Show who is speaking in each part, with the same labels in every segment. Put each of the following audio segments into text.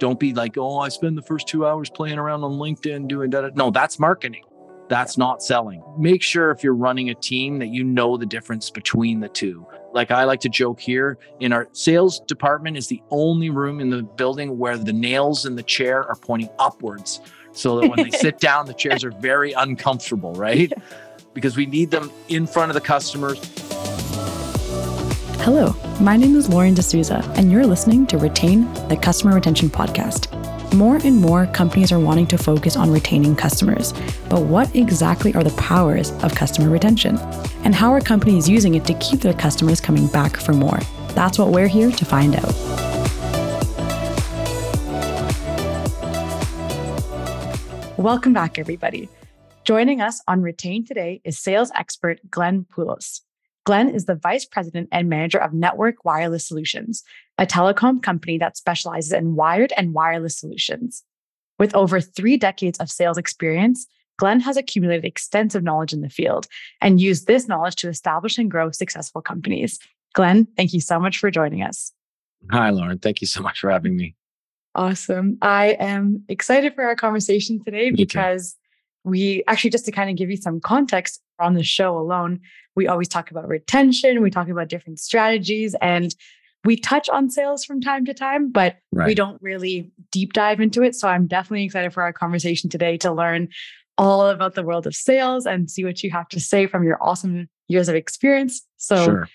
Speaker 1: Don't be like, oh, I spend the first two hours playing around on LinkedIn doing that. No, that's marketing. That's not selling. Make sure if you're running a team that you know the difference between the two. Like I like to joke here, in our sales department is the only room in the building where the nails in the chair are pointing upwards. So that when they sit down, the chairs are very uncomfortable, right? Because we need them in front of the customers.
Speaker 2: Hello, my name is Lauren DeSouza, and you're listening to Retain the Customer Retention Podcast. More and more companies are wanting to focus on retaining customers, but what exactly are the powers of customer retention? And how are companies using it to keep their customers coming back for more? That's what we're here to find out. Welcome back, everybody. Joining us on Retain today is sales expert Glenn Poulos. Glenn is the vice president and manager of Network Wireless Solutions, a telecom company that specializes in wired and wireless solutions. With over three decades of sales experience, Glenn has accumulated extensive knowledge in the field and used this knowledge to establish and grow successful companies. Glenn, thank you so much for joining us.
Speaker 1: Hi, Lauren. Thank you so much for having me.
Speaker 2: Awesome. I am excited for our conversation today because we actually, just to kind of give you some context on the show alone, we always talk about retention, we talk about different strategies, and we touch on sales from time to time, but right. we don't really deep dive into it. So I'm definitely excited for our conversation today to learn all about the world of sales and see what you have to say from your awesome years of experience. So sure.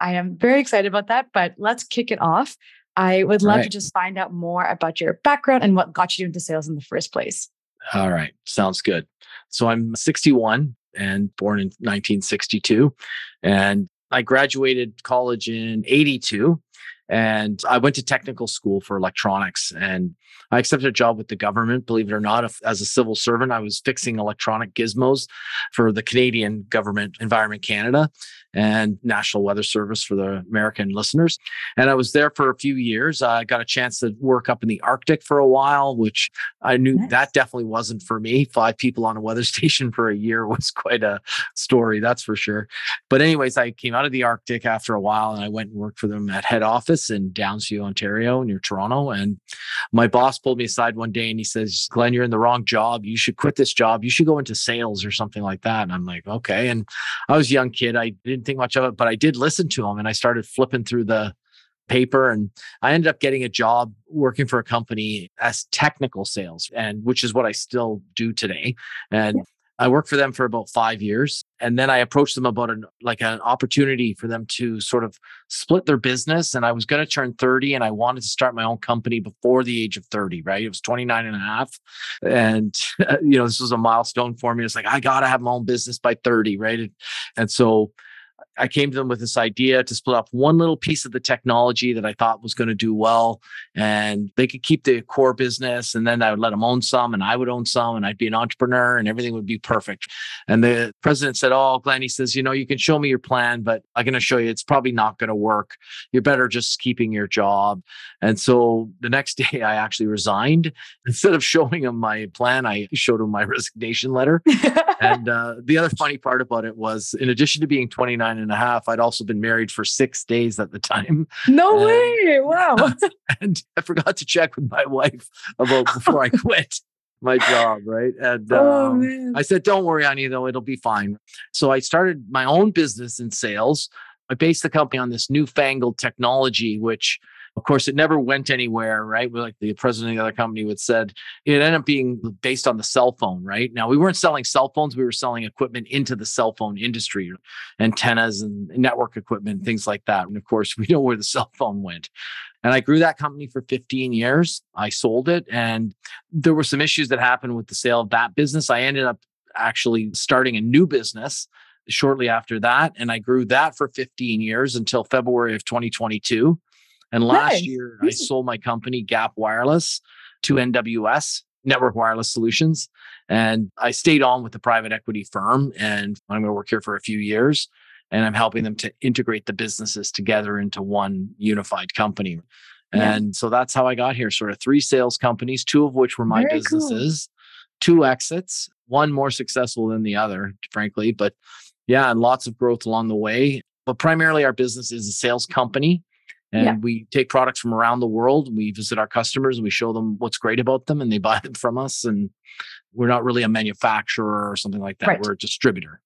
Speaker 2: I am very excited about that, but let's kick it off. I would love right. to just find out more about your background and what got you into sales in the first place.
Speaker 1: All right. Sounds good. So I'm 61 and born in 1962. And I graduated college in 82 and I went to technical school for electronics and I accepted a job with the government, believe it or not, as a civil servant. I was fixing electronic gizmos for the Canadian government, Environment Canada and National Weather Service for the American listeners. And I was there for a few years. I got a chance to work up in the Arctic for a while, which I knew nice. that definitely wasn't for me. Five people on a weather station for a year was quite a story, that's for sure. But, anyways, I came out of the Arctic after a while and I went and worked for them at head office in Downsview, Ontario, near Toronto. And my boss pulled me aside one day and he says, Glenn, you're in the wrong job. You should quit this job. You should go into sales or something like that. And I'm like, okay. And I was a young kid. I didn't didn't think much of it, but I did listen to him and I started flipping through the paper and I ended up getting a job working for a company as technical sales and which is what I still do today. And yeah. I worked for them for about five years. And then I approached them about an like an opportunity for them to sort of split their business. And I was going to turn 30 and I wanted to start my own company before the age of 30, right? It was 29 and a half. And, you know, this was a milestone for me. It's like, I got to have my own business by 30, right? And so I came to them with this idea to split up one little piece of the technology that I thought was going to do well. And they could keep the core business. And then I would let them own some and I would own some and I'd be an entrepreneur and everything would be perfect. And the president said, Oh, Glenn, he says, you know, you can show me your plan, but I'm going to show you it's probably not going to work. You're better just keeping your job. And so the next day I actually resigned. Instead of showing him my plan, I showed him my resignation letter. and uh, the other funny part about it was, in addition to being 29 and a half, I'd also been married for six days at the time.
Speaker 2: No and, way! Wow.
Speaker 1: and I forgot to check with my wife about before I quit my job, right? And oh, um, I said, "Don't worry, honey, though it'll be fine." So I started my own business in sales. I based the company on this newfangled technology, which of course, it never went anywhere, right? Like the president of the other company would said, it ended up being based on the cell phone, right? Now we weren't selling cell phones; we were selling equipment into the cell phone industry, antennas and network equipment, things like that. And of course, we know where the cell phone went. And I grew that company for 15 years. I sold it, and there were some issues that happened with the sale of that business. I ended up actually starting a new business shortly after that. And I grew that for 15 years until February of 2022. And last nice. year, I sold my company, Gap Wireless, to NWS, Network Wireless Solutions. And I stayed on with the private equity firm. And I'm going to work here for a few years. And I'm helping them to integrate the businesses together into one unified company. Yeah. And so that's how I got here sort of three sales companies, two of which were my Very businesses, cool. two exits, one more successful than the other, frankly. But yeah, and lots of growth along the way. But primarily, our business is a sales company And yeah. we take products from around the world. We visit our customers and we show them what's great about them and they buy them from us. And we're not really a manufacturer or something like that. Right. We're a distributor.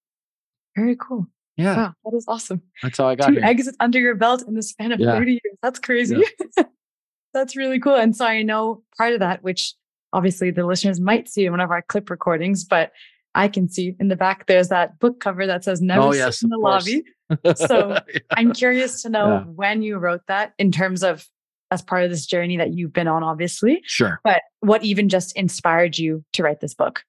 Speaker 2: Very cool.
Speaker 1: Yeah.
Speaker 2: Wow, that is awesome.
Speaker 1: That's how I got
Speaker 2: Two
Speaker 1: here.
Speaker 2: exits under your belt in the span of yeah. 30 years. That's crazy. Yeah. That's really cool. And so I know part of that, which obviously the listeners might see in one of our clip recordings, but I can see in the back there's that book cover that says never oh, yes, sit in the lobby. So yeah. I'm curious to know yeah. when you wrote that in terms of as part of this journey that you've been on, obviously.
Speaker 1: Sure.
Speaker 2: But what even just inspired you to write this book?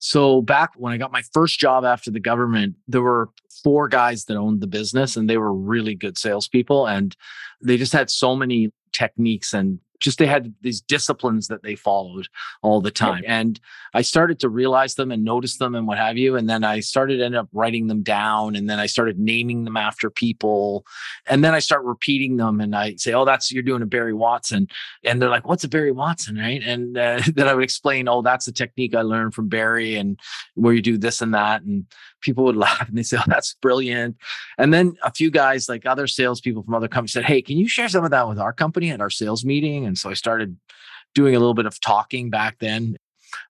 Speaker 1: So back when I got my first job after the government, there were four guys that owned the business and they were really good salespeople. And they just had so many techniques and just they had these disciplines that they followed all the time. And I started to realize them and notice them and what have you. And then I started end up writing them down and then I started naming them after people. And then I start repeating them and I say, Oh, that's you're doing a Barry Watson. And they're like, What's a Barry Watson? Right. And uh, then I would explain, Oh, that's the technique I learned from Barry and where you do this and that. And people would laugh and they say, Oh, that's brilliant. And then a few guys, like other salespeople from other companies, said, Hey, can you share some of that with our company at our sales meeting? And so I started doing a little bit of talking back then,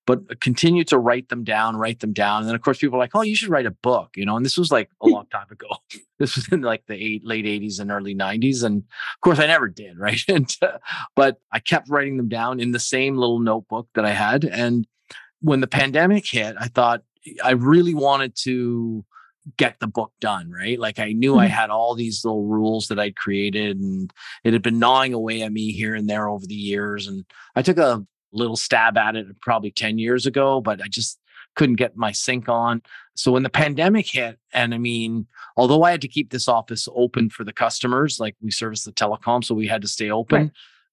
Speaker 1: but continue to write them down, write them down. And then, of course, people are like, Oh, you should write a book, you know, and this was like a long time ago. this was in like the eight, late 80s and early 90s. And of course, I never did, right? and, uh, but I kept writing them down in the same little notebook that I had. And when the pandemic hit, I thought, I really wanted to get the book done, right? Like I knew mm-hmm. I had all these little rules that I'd created and it had been gnawing away at me here and there over the years. And I took a little stab at it probably 10 years ago, but I just couldn't get my sync on. So when the pandemic hit, and I mean, although I had to keep this office open for the customers, like we service the telecom, so we had to stay open. Right.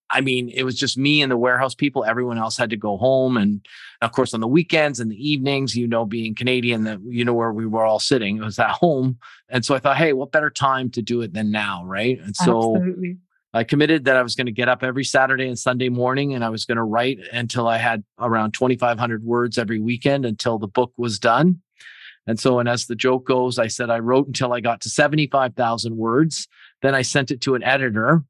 Speaker 1: I mean, it was just me and the warehouse people. Everyone else had to go home. And of course, on the weekends and the evenings, you know, being Canadian, that you know where we were all sitting, it was at home. And so I thought, hey, what better time to do it than now, right? And so Absolutely. I committed that I was going to get up every Saturday and Sunday morning and I was going to write until I had around 2,500 words every weekend until the book was done. And so, and as the joke goes, I said I wrote until I got to 75,000 words. Then I sent it to an editor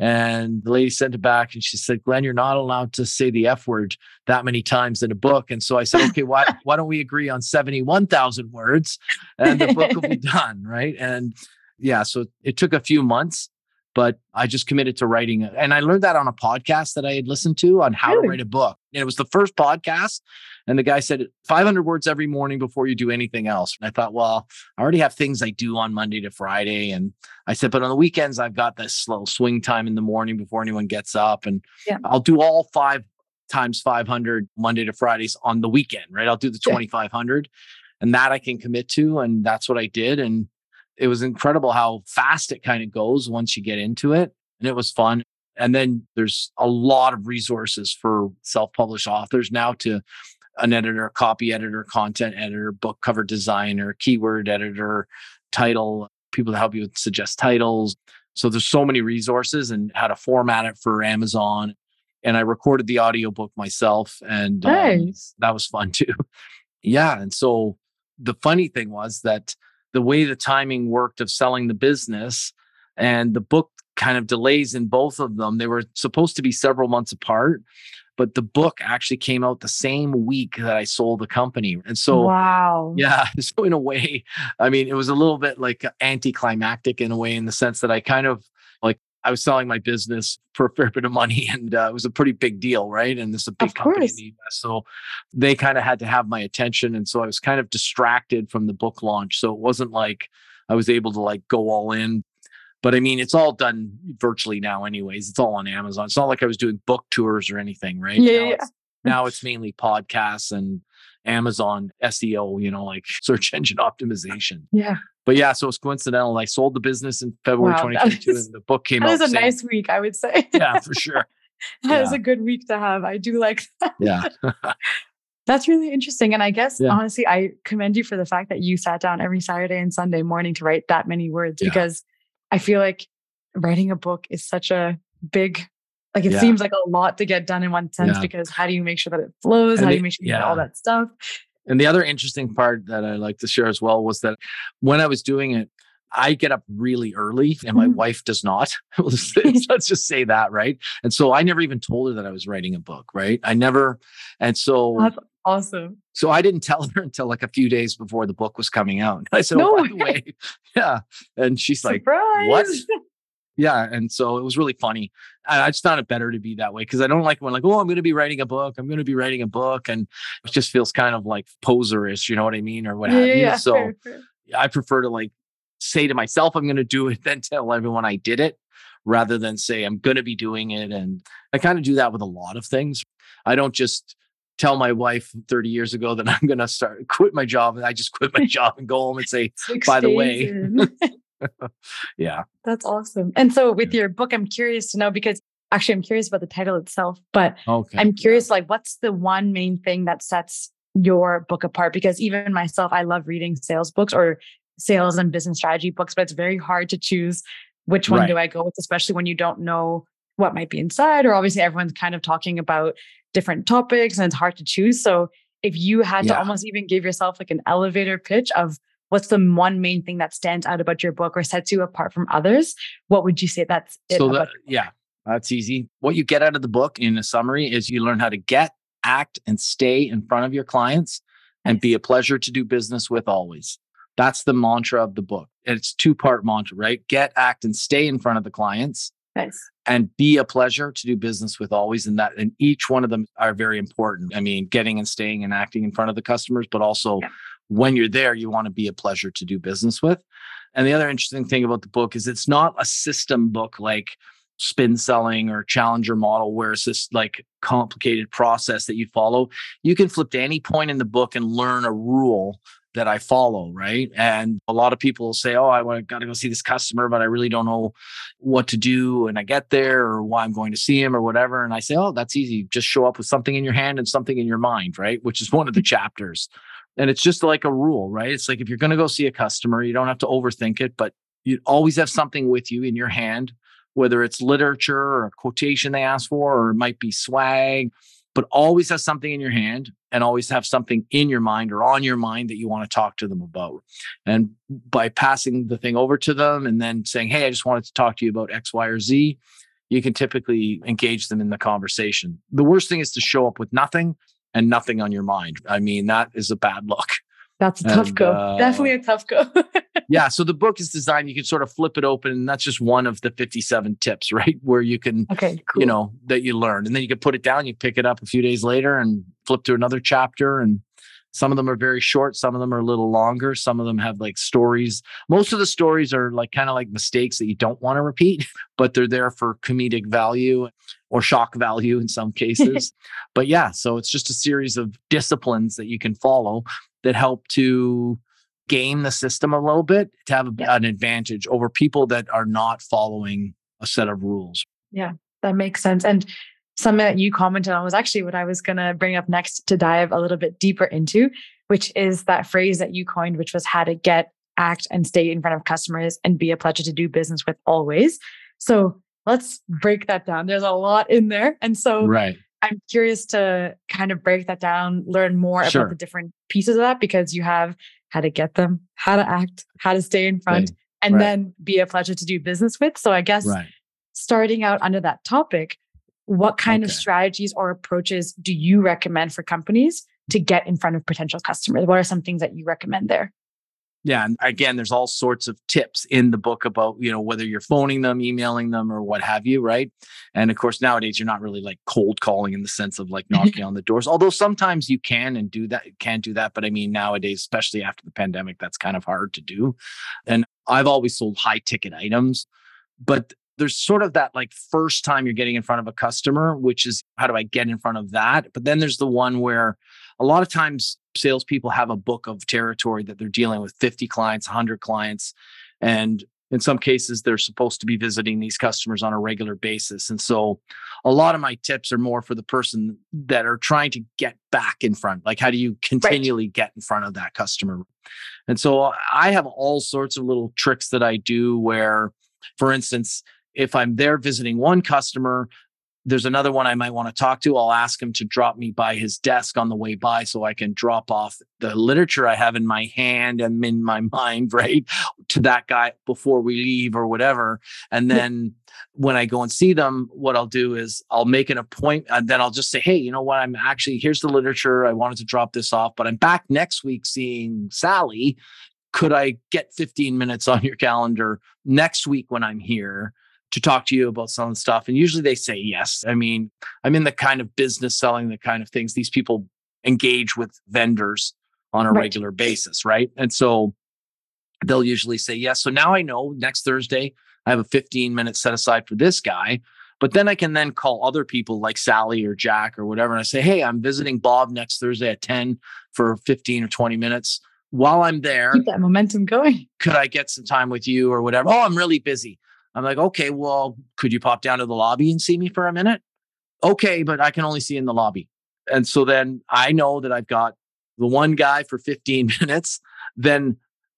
Speaker 1: and the lady sent it back and she said, Glenn, you're not allowed to say the F word that many times in a book. And so I said, okay, why, why don't we agree on 71,000 words and the book will be done. Right. And yeah, so it took a few months, but I just committed to writing it. And I learned that on a podcast that I had listened to on how really? to write a book. And it was the first podcast. And the guy said 500 words every morning before you do anything else. And I thought, well, I already have things I do on Monday to Friday. And I said, but on the weekends, I've got this little swing time in the morning before anyone gets up. And yeah. I'll do all five times 500 Monday to Fridays on the weekend, right? I'll do the 2,500 and that I can commit to. And that's what I did. And it was incredible how fast it kind of goes once you get into it. And it was fun. And then there's a lot of resources for self published authors now to an editor, copy editor, content editor, book cover designer, keyword editor, title, people to help you with suggest titles. So there's so many resources and how to format it for Amazon. And I recorded the audiobook myself and um, nice. um, that was fun too. yeah. And so the funny thing was that the way the timing worked of selling the business and the book kind of delays in both of them. They were supposed to be several months apart, but the book actually came out the same week that I sold the company. And so,
Speaker 2: wow.
Speaker 1: Yeah. So, in a way, I mean, it was a little bit like anticlimactic in a way, in the sense that I kind of like I was selling my business for a fair bit of money and uh, it was a pretty big deal, right? And this is a big of company course. in the US. So they kind of had to have my attention. And so I was kind of distracted from the book launch. So it wasn't like I was able to like go all in. But I mean, it's all done virtually now, anyways. It's all on Amazon. It's not like I was doing book tours or anything, right?
Speaker 2: Yeah.
Speaker 1: Now,
Speaker 2: yeah.
Speaker 1: It's, now it's mainly podcasts and Amazon SEO, you know, like search engine optimization.
Speaker 2: Yeah.
Speaker 1: But yeah, so it's coincidental. I sold the business in February wow, 2022 is, and the book came
Speaker 2: that
Speaker 1: out.
Speaker 2: That was a nice week, I would say.
Speaker 1: yeah, for sure.
Speaker 2: that yeah. was a good week to have. I do like that.
Speaker 1: Yeah.
Speaker 2: That's really interesting. And I guess yeah. honestly, I commend you for the fact that you sat down every Saturday and Sunday morning to write that many words yeah. because I feel like writing a book is such a big like it yeah. seems like a lot to get done in one sense yeah. because how do you make sure that it flows? And how do you make sure you get all that stuff?
Speaker 1: And the other interesting part that I like to share as well was that when I was doing it, I get up really early and my mm. wife does not. Let's just say that, right? And so I never even told her that I was writing a book, right? I never. And so
Speaker 2: That's awesome.
Speaker 1: So I didn't tell her until like a few days before the book was coming out. I said, no oh, by the way, yeah. And she's Surprise. like, what? Yeah. And so it was really funny. I just found it better to be that way because I don't like when like, oh, I'm going to be writing a book. I'm going to be writing a book. And it just feels kind of like poserish, you know what I mean? Or what yeah, have you. Yeah, so fair, fair. I prefer to like say to myself, I'm going to do it, then tell everyone I did it rather than say I'm going to be doing it. And I kind of do that with a lot of things. I don't just tell my wife 30 years ago that I'm going to start quit my job and I just quit my job and go home and say, by the way, yeah.
Speaker 2: That's awesome. And so with your book, I'm curious to know because actually I'm curious about the title itself, but okay. I'm curious like what's the one main thing that sets your book apart? Because even myself, I love reading sales books or sales and business strategy books, but it's very hard to choose which one right. do I go with, especially when you don't know what might be inside. Or obviously everyone's kind of talking about different topics and it's hard to choose. So if you had yeah. to almost even give yourself like an elevator pitch of what's the one main thing that stands out about your book or sets you apart from others, what would you say that's
Speaker 1: so that, yeah, that's easy. What you get out of the book in a summary is you learn how to get, act, and stay in front of your clients and be a pleasure to do business with always. That's the mantra of the book. It's two part mantra, right? Get, act, and stay in front of the clients.
Speaker 2: Nice.
Speaker 1: And be a pleasure to do business with always. And that, and each one of them are very important. I mean, getting and staying and acting in front of the customers, but also yeah. when you're there, you want to be a pleasure to do business with. And the other interesting thing about the book is it's not a system book like spin selling or challenger model where it's this like complicated process that you follow. You can flip to any point in the book and learn a rule that I follow, right? And a lot of people say, "Oh, I got to go see this customer, but I really don't know what to do." And I get there, or why I'm going to see him, or whatever. And I say, "Oh, that's easy. Just show up with something in your hand and something in your mind, right?" Which is one of the chapters. And it's just like a rule, right? It's like if you're going to go see a customer, you don't have to overthink it, but you always have something with you in your hand, whether it's literature or a quotation they ask for, or it might be swag but always have something in your hand and always have something in your mind or on your mind that you want to talk to them about. And by passing the thing over to them and then saying, Hey, I just wanted to talk to you about X, Y, or Z, you can typically engage them in the conversation. The worst thing is to show up with nothing and nothing on your mind. I mean, that is a bad look.
Speaker 2: That's a tough and, go. Uh, Definitely a tough go.
Speaker 1: yeah. So the book is designed, you can sort of flip it open, and that's just one of the 57 tips, right? Where you can,
Speaker 2: okay, cool.
Speaker 1: you know, that you learn. And then you can put it down, you pick it up a few days later and flip to another chapter. And some of them are very short, some of them are a little longer, some of them have like stories. Most of the stories are like kind of like mistakes that you don't want to repeat, but they're there for comedic value or shock value in some cases. but yeah, so it's just a series of disciplines that you can follow that help to game the system a little bit to have yeah. an advantage over people that are not following a set of rules.
Speaker 2: Yeah, that makes sense. And something that you commented on was actually what I was going to bring up next to dive a little bit deeper into, which is that phrase that you coined, which was how to get, act, and stay in front of customers and be a pleasure to do business with always. So let's break that down. There's a lot in there. And so,
Speaker 1: right.
Speaker 2: I'm curious to kind of break that down, learn more sure. about the different pieces of that because you have how to get them, how to act, how to stay in front, right. and right. then be a pleasure to do business with. So I guess right. starting out under that topic, what kind okay. of strategies or approaches do you recommend for companies to get in front of potential customers? What are some things that you recommend there?
Speaker 1: Yeah. And again, there's all sorts of tips in the book about, you know, whether you're phoning them, emailing them, or what have you. Right. And of course, nowadays you're not really like cold calling in the sense of like knocking on the doors, although sometimes you can and do that, can do that. But I mean, nowadays, especially after the pandemic, that's kind of hard to do. And I've always sold high ticket items, but there's sort of that like first time you're getting in front of a customer, which is how do I get in front of that? But then there's the one where a lot of times salespeople have a book of territory that they're dealing with 50 clients, 100 clients. And in some cases, they're supposed to be visiting these customers on a regular basis. And so a lot of my tips are more for the person that are trying to get back in front. Like, how do you continually right. get in front of that customer? And so I have all sorts of little tricks that I do where, for instance, if I'm there visiting one customer, there's another one I might want to talk to. I'll ask him to drop me by his desk on the way by so I can drop off the literature I have in my hand and in my mind, right, to that guy before we leave or whatever. And then when I go and see them, what I'll do is I'll make an appointment and then I'll just say, hey, you know what? I'm actually, here's the literature. I wanted to drop this off, but I'm back next week seeing Sally. Could I get 15 minutes on your calendar next week when I'm here? To talk to you about some stuff. And usually they say yes. I mean, I'm in the kind of business selling the kind of things these people engage with vendors on a right. regular basis, right? And so they'll usually say yes. So now I know next Thursday I have a 15 minutes set aside for this guy. But then I can then call other people like Sally or Jack or whatever. And I say, hey, I'm visiting Bob next Thursday at 10 for 15 or 20 minutes. While I'm there,
Speaker 2: keep that momentum going.
Speaker 1: Could I get some time with you or whatever? Oh, I'm really busy. I'm like, okay, well, could you pop down to the lobby and see me for a minute? Okay, but I can only see in the lobby. And so then I know that I've got the one guy for 15 minutes. Then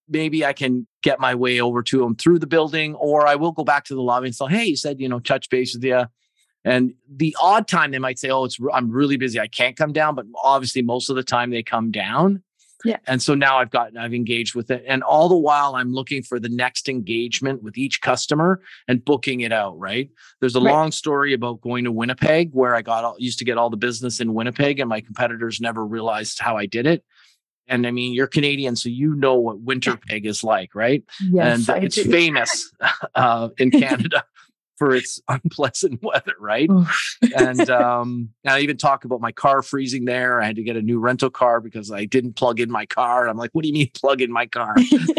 Speaker 1: maybe I can get my way over to him through the building, or I will go back to the lobby and say, hey, you said, you know, touch base with you. And the odd time they might say, oh, it's I'm really busy. I can't come down. But obviously, most of the time they come down.
Speaker 2: Yeah.
Speaker 1: And so now I've gotten, I've engaged with it. And all the while I'm looking for the next engagement with each customer and booking it out, right? There's a right. long story about going to Winnipeg where I got all, used to get all the business in Winnipeg and my competitors never realized how I did it. And I mean, you're Canadian, so you know what winter peg is like, right?
Speaker 2: Yes,
Speaker 1: and it's famous uh, in Canada for its unpleasant weather, right? and um, I even talk about my car freezing there. I had to get a new rental car because I didn't plug in my car. I'm like, what do you mean plug in my car?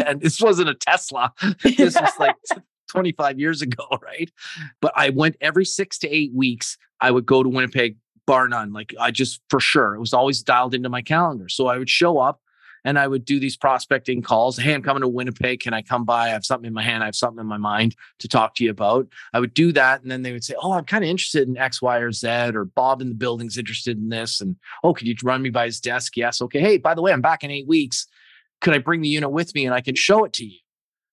Speaker 1: and this wasn't a Tesla. this was like 25 years ago, right? But I went every six to eight weeks. I would go to Winnipeg, bar none. Like I just for sure, it was always dialed into my calendar. So I would show up and I would do these prospecting calls. Hey, I'm coming to Winnipeg. Can I come by? I have something in my hand. I have something in my mind to talk to you about. I would do that. And then they would say, Oh, I'm kind of interested in X, Y, or Z, or Bob in the building's interested in this. And oh, could you run me by his desk? Yes. Okay. Hey, by the way, I'm back in eight weeks. Could I bring the unit with me and I can show it to you?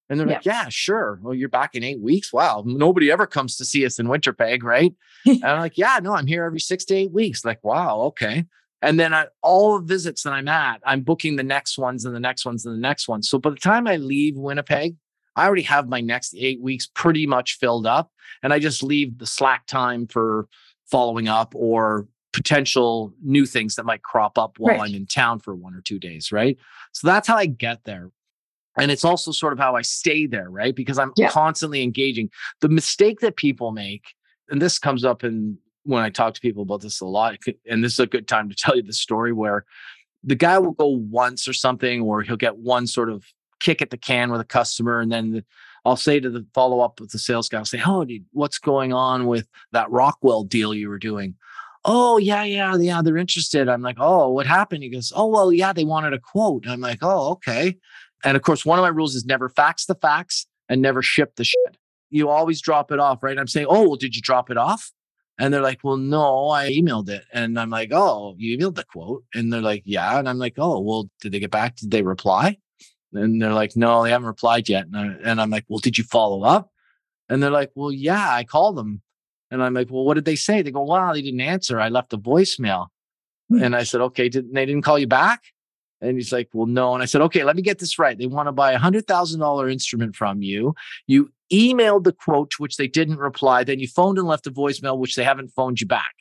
Speaker 1: And they're yeah. like, yeah, sure. Well, you're back in eight weeks. Wow. Nobody ever comes to see us in Winnipeg, right? and I'm like, yeah, no, I'm here every six to eight weeks. Like, wow, okay. And then I, all the visits that I'm at, I'm booking the next ones and the next ones and the next ones. So by the time I leave Winnipeg, I already have my next eight weeks pretty much filled up. And I just leave the slack time for following up or potential new things that might crop up while right. I'm in town for one or two days. Right. So that's how I get there. And it's also sort of how I stay there, right? Because I'm yeah. constantly engaging. The mistake that people make, and this comes up in when I talk to people about this a lot, and this is a good time to tell you the story where the guy will go once or something, or he'll get one sort of kick at the can with a customer, and then the, I'll say to the follow up with the sales guy, I'll say, "Oh, dude, what's going on with that Rockwell deal you were doing?" Oh, yeah, yeah, yeah, they're interested. I'm like, "Oh, what happened?" He goes, "Oh, well, yeah, they wanted a quote." I'm like, "Oh, okay." And of course, one of my rules is never fax the facts and never ship the shit. You always drop it off, right? I'm saying, "Oh, well, did you drop it off?" And they're like, well, no, I emailed it. And I'm like, oh, you emailed the quote? And they're like, yeah. And I'm like, oh, well, did they get back? Did they reply? And they're like, no, they haven't replied yet. And, I, and I'm like, well, did you follow up? And they're like, well, yeah, I called them. And I'm like, well, what did they say? They go, wow, they didn't answer. I left a voicemail. Hmm. and I said, okay, did, they didn't call you back? And he's like, well, no. And I said, okay, let me get this right. They want to buy a hundred thousand dollar instrument from you. You emailed the quote, which they didn't reply. Then you phoned and left a voicemail, which they haven't phoned you back.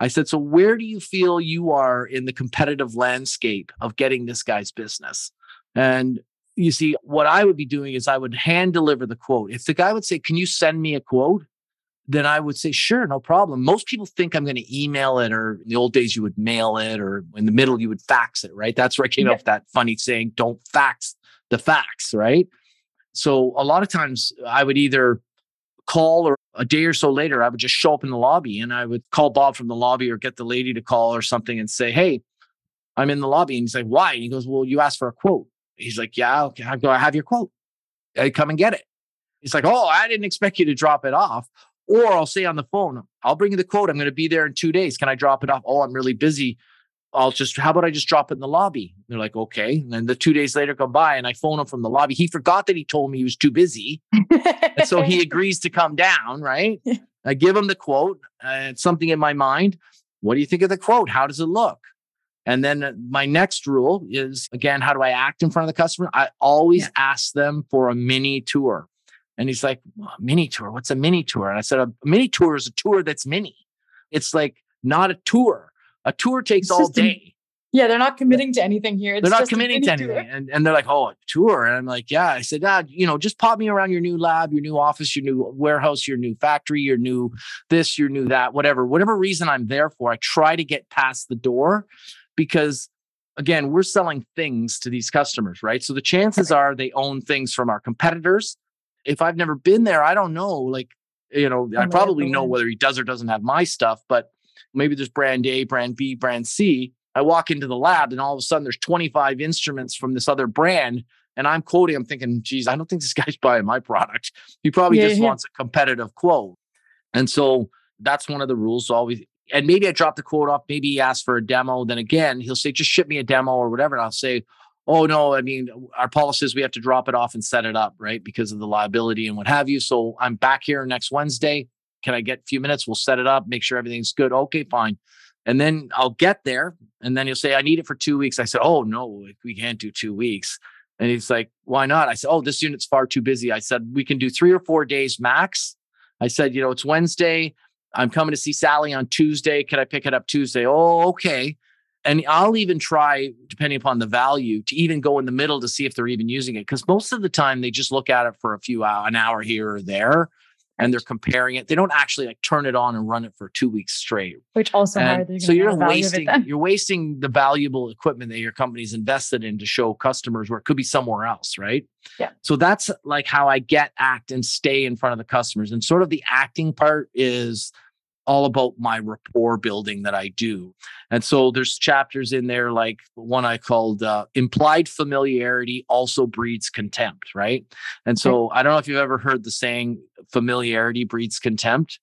Speaker 1: I said, so where do you feel you are in the competitive landscape of getting this guy's business? And you see, what I would be doing is I would hand deliver the quote. If the guy would say, Can you send me a quote? Then I would say, Sure, no problem. Most people think I'm going to email it, or in the old days, you would mail it, or in the middle, you would fax it, right? That's where I came yeah. up with that funny saying, Don't fax the fax, right? So a lot of times I would either call or a day or so later, I would just show up in the lobby and I would call Bob from the lobby or get the lady to call or something and say, Hey, I'm in the lobby. And he's like, Why? And he goes, Well, you asked for a quote. He's like, Yeah, okay. I go, I have your quote. I come and get it. He's like, Oh, I didn't expect you to drop it off. Or I'll say on the phone, I'll bring you the quote. I'm going to be there in two days. Can I drop it off? Oh, I'm really busy. I'll just, how about I just drop it in the lobby? They're like, okay. And then the two days later come by and I phone him from the lobby. He forgot that he told me he was too busy. and so he agrees to come down, right? I give him the quote. Uh, it's something in my mind. What do you think of the quote? How does it look? And then my next rule is again, how do I act in front of the customer? I always yeah. ask them for a mini tour. And he's like, mini tour? What's a mini tour? And I said, a mini tour is a tour that's mini. It's like not a tour. A tour takes all day.
Speaker 2: Yeah, they're not committing to anything here.
Speaker 1: It's they're not committing to anything. And, and they're like, oh, a tour. And I'm like, yeah. I said, ah, you know, just pop me around your new lab, your new office, your new warehouse, your new factory, your new this, your new that, whatever, whatever reason I'm there for. I try to get past the door because again, we're selling things to these customers, right? So the chances are they own things from our competitors. If I've never been there, I don't know. Like, you know, I probably know whether he does or doesn't have my stuff, but maybe there's brand A, brand B, brand C I walk into the lab and all of a sudden there's 25 instruments from this other brand. And I'm quoting, I'm thinking, geez, I don't think this guy's buying my product. He probably yeah, just yeah. wants a competitive quote. And so that's one of the rules. So always, and maybe I drop the quote off. Maybe he asks for a demo. Then again, he'll say, just ship me a demo or whatever. And I'll say, oh, no, I mean, our policy is we have to drop it off and set it up, right? Because of the liability and what have you. So I'm back here next Wednesday. Can I get a few minutes? We'll set it up, make sure everything's good. Okay, fine. And then I'll get there and then he'll say, I need it for two weeks. I said, Oh, no, we can't do two weeks. And he's like, Why not? I said, Oh, this unit's far too busy. I said, We can do three or four days max. I said, You know, it's Wednesday. I'm coming to see Sally on Tuesday. Can I pick it up Tuesday? Oh, okay. And I'll even try, depending upon the value, to even go in the middle to see if they're even using it. Because most of the time they just look at it for a few hour, an hour here or there and they're comparing it. They don't actually like turn it on and run it for two weeks straight.
Speaker 2: Which also
Speaker 1: so you're wasting you're wasting the valuable equipment that your company's invested in to show customers where it could be somewhere else, right?
Speaker 2: Yeah.
Speaker 1: So that's like how I get act and stay in front of the customers. And sort of the acting part is all about my rapport building that I do. And so there's chapters in there like one I called uh, implied familiarity also breeds contempt, right? And so I don't know if you've ever heard the saying familiarity breeds contempt,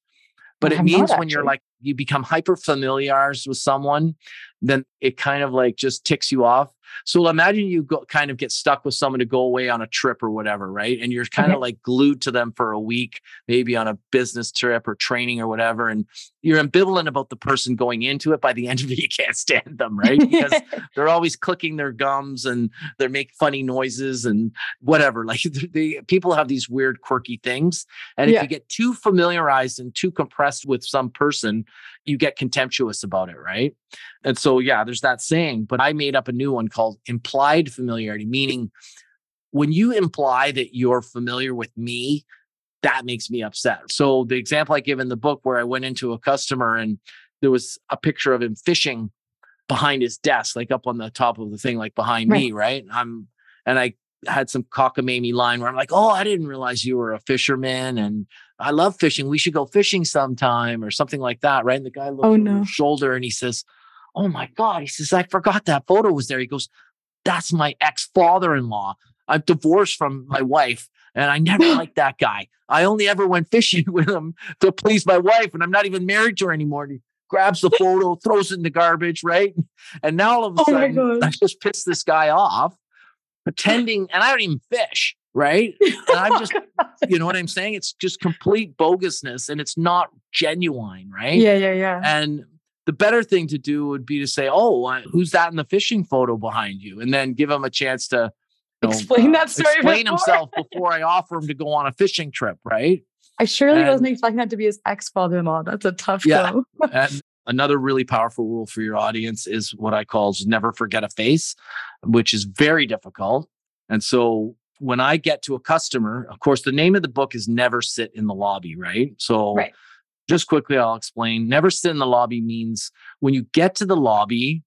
Speaker 1: but it means when you're like you become hyper familiar with someone, then it kind of like just ticks you off. So imagine you go, kind of get stuck with someone to go away on a trip or whatever, right? And you're kind okay. Mm-hmm. of like glued to them for a week, maybe on a business trip or training or whatever. And you're ambivalent about the person going into it. By the end of it, you can't stand them, right? Because they're always clicking their gums and they make funny noises and whatever. Like they, people have these weird, quirky things. And if yeah. you get too familiarized and too compressed with some person, you get contemptuous about it, right? And so, yeah, there's that saying, but I made up a new one called implied familiarity, meaning when you imply that you're familiar with me, that makes me upset. So, the example I give in the book where I went into a customer and there was a picture of him fishing behind his desk, like up on the top of the thing, like behind right. me, right? I'm, and I had some cockamamie line where I'm like, oh, I didn't realize you were a fisherman and I love fishing. We should go fishing sometime or something like that. Right. And the guy looks oh, no. shoulder and he says, Oh my God. He says, I forgot that photo was there. He goes, That's my ex father in law. I'm divorced from my wife and I never liked that guy. I only ever went fishing with him to please my wife and I'm not even married to her anymore. And he grabs the photo, throws it in the garbage. Right. And now all of a oh sudden, I just pissed this guy off pretending, and I don't even fish right? And I'm just, oh you know what I'm saying? It's just complete bogusness and it's not genuine, right?
Speaker 2: Yeah, yeah, yeah.
Speaker 1: And the better thing to do would be to say, "Oh, who's that in the fishing photo behind you?" and then give him a chance to
Speaker 2: you know, explain uh, that story.
Speaker 1: Explain before. himself before I offer him to go on a fishing trip, right?
Speaker 2: I surely and, wasn't expecting that to be his ex father-in-law. That's a tough yeah. go.
Speaker 1: and another really powerful rule for your audience is what I call never forget a face, which is very difficult. And so when I get to a customer, of course, the name of the book is Never Sit in the Lobby, right? So, right. Just quickly, I'll explain. Never sit in the lobby means when you get to the lobby,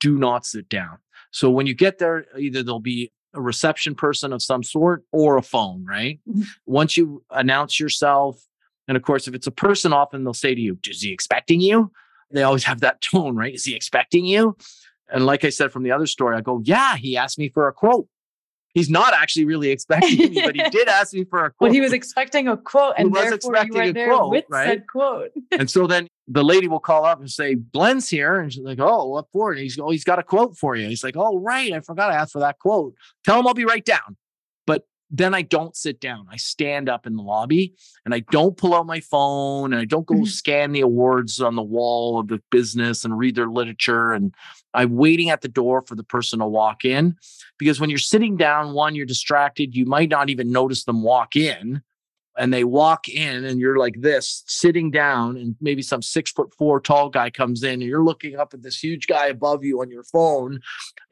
Speaker 1: do not sit down. So, when you get there, either there'll be a reception person of some sort or a phone, right? Mm-hmm. Once you announce yourself, and of course, if it's a person, often they'll say to you, Is he expecting you? They always have that tone, right? Is he expecting you? And like I said from the other story, I go, Yeah, he asked me for a quote he's not actually really expecting me, but he did ask me for a quote.
Speaker 2: Well, he was expecting a quote, and he was expecting a quote, with right? said quote.
Speaker 1: and so then the lady will call up and say, "Glenn's here," and she's like, "Oh, what for?" And he's, "Oh, he's got a quote for you." He's like, "Oh, right, I forgot I asked for that quote. Tell him I'll be right down." Then I don't sit down. I stand up in the lobby and I don't pull out my phone and I don't go mm-hmm. scan the awards on the wall of the business and read their literature. And I'm waiting at the door for the person to walk in because when you're sitting down, one, you're distracted. You might not even notice them walk in. And they walk in and you're like this, sitting down, and maybe some six foot four tall guy comes in and you're looking up at this huge guy above you on your phone.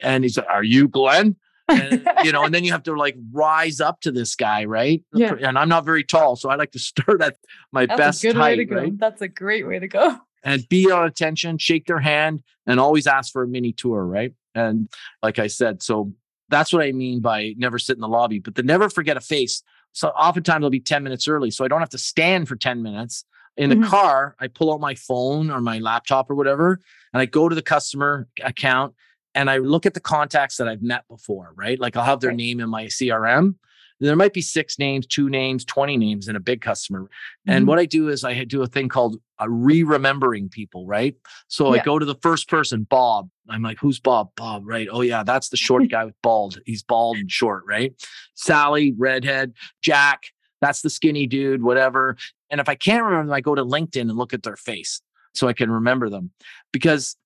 Speaker 1: And he's like, Are you Glenn? And, you know, and then you have to like rise up to this guy, right?
Speaker 2: Yeah.
Speaker 1: And I'm not very tall, so I like to start at my
Speaker 2: That's
Speaker 1: best
Speaker 2: a good
Speaker 1: height,
Speaker 2: way to go.
Speaker 1: right?
Speaker 2: That's a great way to go.
Speaker 1: And be on attention, shake their hand, and always ask for a mini tour, right? And like I said, so that's what I mean by never sit in the lobby, but the never forget a face. So oftentimes I'll be 10 minutes early, so I don't have to stand for 10 minutes. In the mm-hmm. car, I pull out my phone or my laptop or whatever, and I go to the customer account and I look at the contacts that I've met before, right? Like I'll have their right. name in my CRM. There might be six names, two names, 20 names in a big customer. Mm-hmm. And what I do is I do a thing called a re-remembering people, right? So yeah. I go to the first person, Bob. I'm like, who's Bob? Bob, right? Oh yeah, that's the short guy with bald. He's bald and short, right? Sally, redhead, Jack, that's the skinny dude, whatever. And if I can't remember them, I go to LinkedIn and look at their face so I can remember them. Because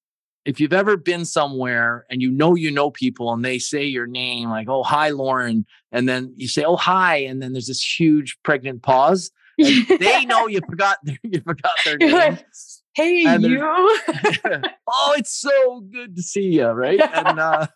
Speaker 1: if you've ever been somewhere and you know you know people and they say your name like oh hi lauren and then you say oh hi and then there's this huge pregnant pause they know you forgot their, you forgot their name
Speaker 2: hey you.
Speaker 1: Oh it's so good to see you right? And uh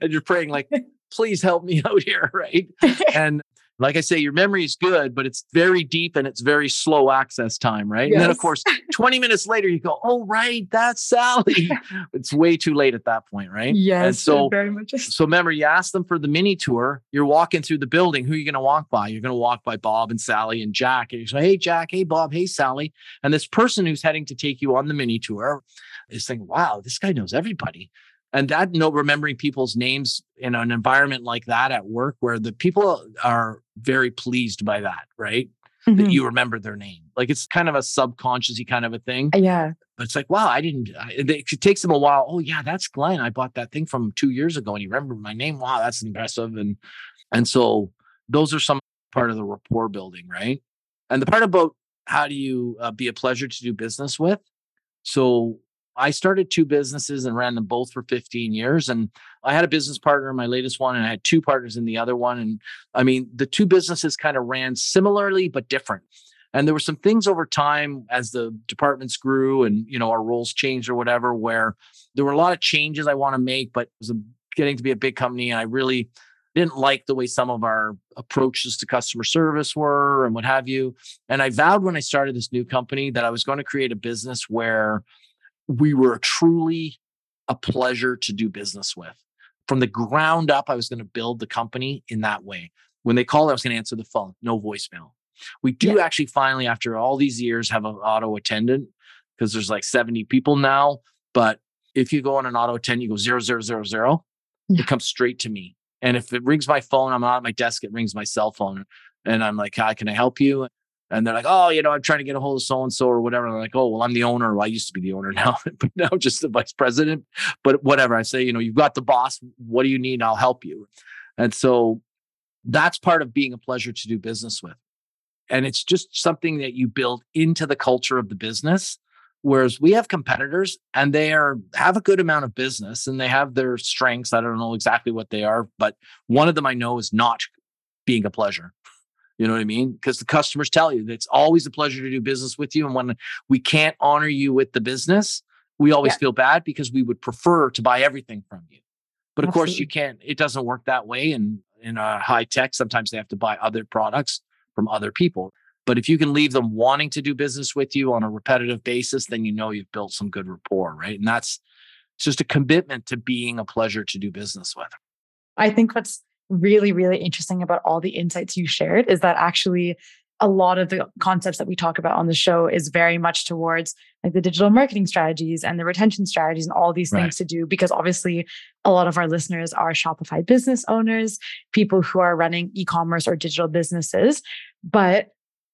Speaker 1: and you're praying like please help me out here right? And like I say, your memory is good, but it's very deep and it's very slow access time, right? Yes. And then, of course, 20 minutes later, you go, oh, right, that's Sally. it's way too late at that point, right?
Speaker 2: Yes.
Speaker 1: And so,
Speaker 2: very much.
Speaker 1: So remember, you ask them for the mini tour. You're walking through the building. Who are you going to walk by? You're going to walk by Bob and Sally and Jack. And you say, hey, Jack, hey, Bob, hey, Sally. And this person who's heading to take you on the mini tour is thinking, wow, this guy knows everybody and that you know remembering people's names in an environment like that at work where the people are very pleased by that right? Mm-hmm. that you remember their name. Like it's kind of a subconsciously kind of a thing.
Speaker 2: Yeah.
Speaker 1: But it's like wow i didn't I, it takes them a while. Oh yeah that's glenn. I bought that thing from two years ago and he remembered my name? Wow that's impressive. And and so those are some part of the rapport building right? And the part about how do you uh, be a pleasure to do business with? So I started two businesses and ran them both for 15 years. And I had a business partner in my latest one, and I had two partners in the other one. And I mean, the two businesses kind of ran similarly but different. And there were some things over time as the departments grew and you know our roles changed or whatever, where there were a lot of changes I want to make, but was getting to be a big company, and I really didn't like the way some of our approaches to customer service were and what have you. And I vowed when I started this new company that I was going to create a business where we were truly a pleasure to do business with. From the ground up, I was going to build the company in that way. When they called, I was going to answer the phone, no voicemail. We do yeah. actually finally, after all these years, have an auto attendant because there's like 70 people now. But if you go on an auto attendant, you go zero, zero, zero, zero, yeah. it comes straight to me. And if it rings my phone, I'm not at my desk, it rings my cell phone. And I'm like, hi, can I help you? And they're like, oh, you know, I'm trying to get a hold of so and so or whatever. And I'm like, oh, well, I'm the owner. Well, I used to be the owner now, but now just the vice president. But whatever. I say, you know, you've got the boss. What do you need? I'll help you. And so that's part of being a pleasure to do business with. And it's just something that you build into the culture of the business. Whereas we have competitors and they are have a good amount of business and they have their strengths. I don't know exactly what they are, but one of them I know is not being a pleasure. You know what I mean? Because the customers tell you that it's always a pleasure to do business with you. And when we can't honor you with the business, we always yeah. feel bad because we would prefer to buy everything from you. But of Absolutely. course, you can't, it doesn't work that way. And in a uh, high tech, sometimes they have to buy other products from other people. But if you can leave them wanting to do business with you on a repetitive basis, then you know you've built some good rapport, right? And that's just a commitment to being a pleasure to do business with.
Speaker 2: I think what's really, really interesting about all the insights you shared is that actually a lot of the concepts that we talk about on the show is very much towards like the digital marketing strategies and the retention strategies and all these right. things to do because obviously a lot of our listeners are shopify business owners people who are running e-commerce or digital businesses but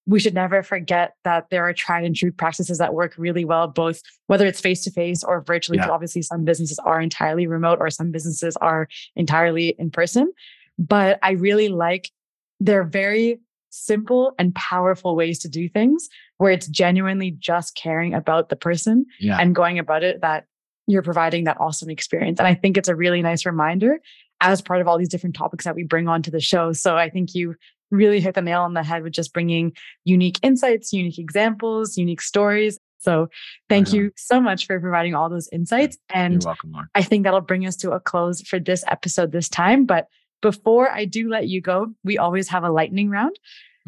Speaker 2: we should never forget that there are tried and true practices that work really well, both whether it's face to face or virtually. Yeah. Obviously, some businesses are entirely remote or some businesses are entirely in person. But I really like they're very simple and powerful ways to do things where it's genuinely just caring about the person yeah. and going about it that you're providing that awesome experience. And I think it's a really nice reminder as part of all these different topics that we bring onto the show. So I think you really hit the nail on the head with just bringing unique insights, unique examples, unique stories. So thank you so much for providing all those insights. And
Speaker 1: welcome,
Speaker 2: I think that'll bring us to a close for this episode this time. But before I do let you go, we always have a lightning round.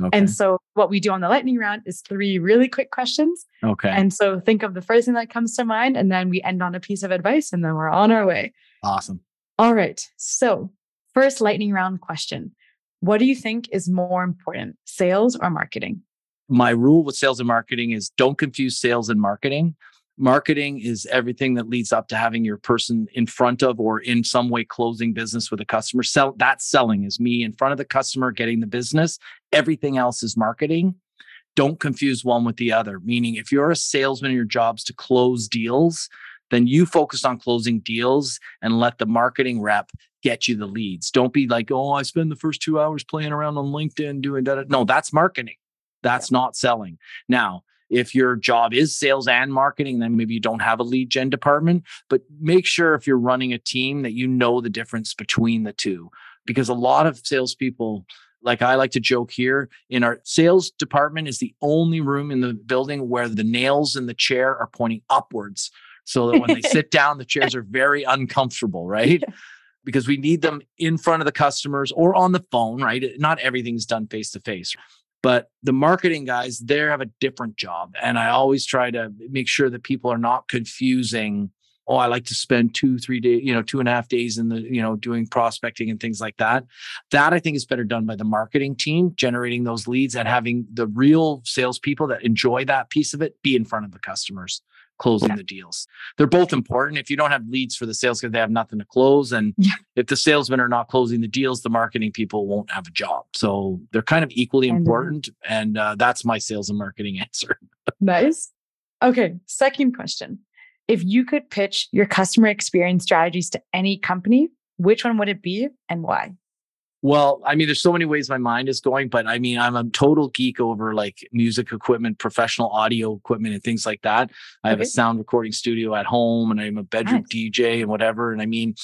Speaker 2: Okay. And so what we do on the lightning round is three really quick questions.
Speaker 1: Okay.
Speaker 2: And so think of the first thing that comes to mind and then we end on a piece of advice and then we're on our way.
Speaker 1: Awesome.
Speaker 2: All right. So, first lightning round question. What do you think is more important, sales or marketing?
Speaker 1: My rule with sales and marketing is don't confuse sales and marketing. Marketing is everything that leads up to having your person in front of or in some way closing business with a customer. Sell that selling is me in front of the customer getting the business. Everything else is marketing. Don't confuse one with the other. Meaning, if you're a salesman, your job's to close deals, then you focus on closing deals and let the marketing rep get you the leads. Don't be like, oh, I spend the first two hours playing around on LinkedIn doing that. No, that's marketing. That's not selling. Now, if your job is sales and marketing, then maybe you don't have a lead gen department, but make sure if you're running a team that you know the difference between the two. Because a lot of salespeople, like I like to joke here, in our sales department is the only room in the building where the nails in the chair are pointing upwards. So that when they sit down, the chairs are very uncomfortable, right? Because we need them in front of the customers or on the phone, right? Not everything's done face to face. But the marketing guys, there have a different job. And I always try to make sure that people are not confusing. Oh, I like to spend two, three days, you know, two and a half days in the, you know, doing prospecting and things like that. That I think is better done by the marketing team, generating those leads and having the real salespeople that enjoy that piece of it be in front of the customers closing yeah. the deals. They're both important. If you don't have leads for the sales because they have nothing to close, and yeah. if the salesmen are not closing the deals, the marketing people won't have a job. So they're kind of equally and important. And uh, that's my sales and marketing answer.
Speaker 2: nice. Okay. Second question. If you could pitch your customer experience strategies to any company, which one would it be and why?
Speaker 1: Well, I mean, there's so many ways my mind is going, but I mean, I'm a total geek over like music equipment, professional audio equipment, and things like that. I have a sound recording studio at home and I'm a bedroom nice. DJ and whatever. And I mean,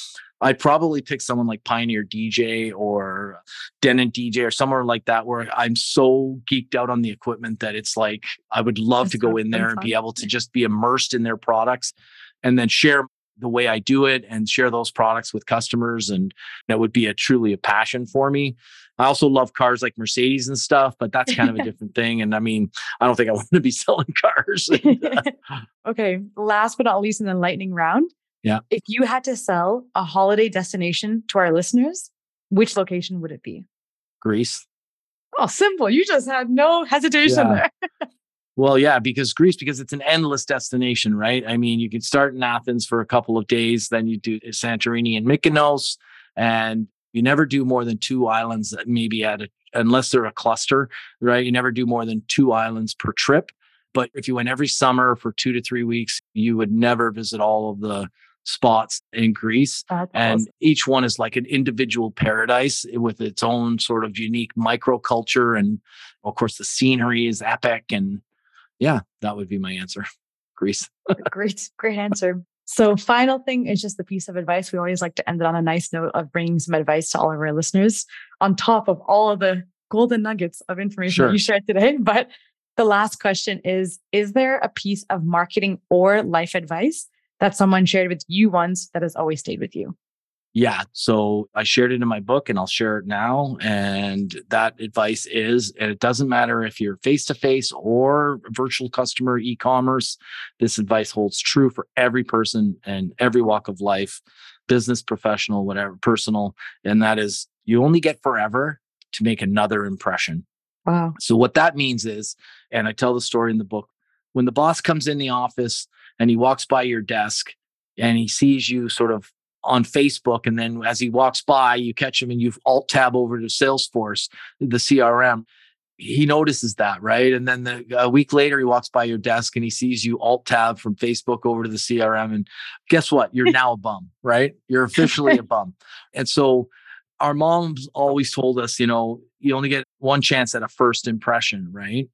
Speaker 1: I'd probably pick someone like Pioneer DJ or Denon DJ or somewhere like that where I'm so geeked out on the equipment that it's like I would love That's to go in there and be able to just be immersed in their products and then share the way I do it and share those products with customers. And that would be a truly a passion for me. I also love cars like Mercedes and stuff, but that's kind of a different thing. And I mean, I don't think I want to be selling cars.
Speaker 2: okay. Last but not least in the lightning round.
Speaker 1: Yeah.
Speaker 2: If you had to sell a holiday destination to our listeners, which location would it be?
Speaker 1: Greece.
Speaker 2: Oh, simple. You just had no hesitation yeah. there.
Speaker 1: Well, yeah, because Greece, because it's an endless destination, right? I mean, you could start in Athens for a couple of days, then you do Santorini and Mykonos, and you never do more than two islands, maybe at a, unless they're a cluster, right? You never do more than two islands per trip. But if you went every summer for two to three weeks, you would never visit all of the spots in Greece. That's and awesome. each one is like an individual paradise with its own sort of unique microculture. And of course, the scenery is epic and yeah, that would be my answer. Greece.
Speaker 2: great, great answer. So, final thing is just the piece of advice. We always like to end it on a nice note of bringing some advice to all of our listeners on top of all of the golden nuggets of information sure. that you shared today. But the last question is Is there a piece of marketing or life advice that someone shared with you once that has always stayed with you?
Speaker 1: Yeah. So I shared it in my book and I'll share it now. And that advice is and it doesn't matter if you're face to face or virtual customer e commerce, this advice holds true for every person and every walk of life, business, professional, whatever, personal. And that is you only get forever to make another impression.
Speaker 2: Wow.
Speaker 1: So what that means is, and I tell the story in the book, when the boss comes in the office and he walks by your desk and he sees you sort of on Facebook. And then as he walks by, you catch him and you alt tab over to Salesforce, the CRM. He notices that, right? And then the, a week later, he walks by your desk and he sees you alt tab from Facebook over to the CRM. And guess what? You're now a bum, right? You're officially a bum. And so our moms always told us, you know, you only get one chance at a first impression, right?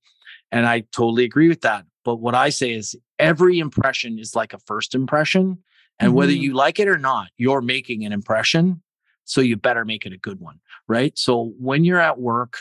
Speaker 1: And I totally agree with that. But what I say is every impression is like a first impression. And mm-hmm. whether you like it or not, you're making an impression. So you better make it a good one, right? So when you're at work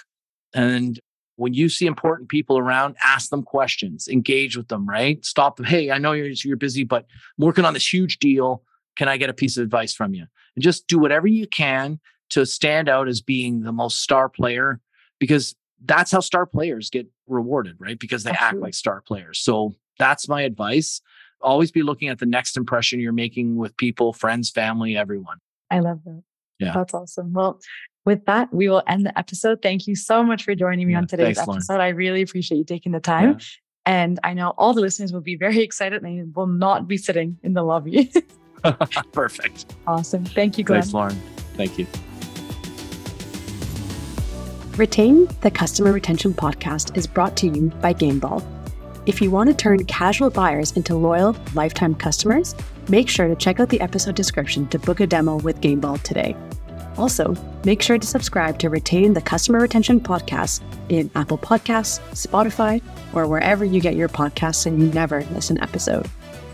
Speaker 1: and when you see important people around, ask them questions, engage with them, right? Stop. them. Hey, I know you're, you're busy, but I'm working on this huge deal. Can I get a piece of advice from you? And just do whatever you can to stand out as being the most star player because that's how star players get rewarded, right? Because they Absolutely. act like star players. So that's my advice. Always be looking at the next impression you're making with people, friends, family, everyone.
Speaker 2: I love that. Yeah. That's awesome. Well, with that, we will end the episode. Thank you so much for joining me yeah, on today's thanks, episode. Lauren. I really appreciate you taking the time. Yeah. And I know all the listeners will be very excited and they will not be sitting in the lobby.
Speaker 1: Perfect.
Speaker 2: Awesome. Thank you, Glenn.
Speaker 1: Thanks, Lauren. Thank you.
Speaker 3: Retain the Customer Retention Podcast is brought to you by Gameball. If you want to turn casual buyers into loyal, lifetime customers, make sure to check out the episode description to book a demo with Gameball today. Also, make sure to subscribe to Retain the Customer Retention Podcast in Apple Podcasts, Spotify, or wherever you get your podcasts and you never miss an episode.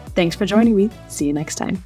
Speaker 3: Thanks for joining me. See you next time.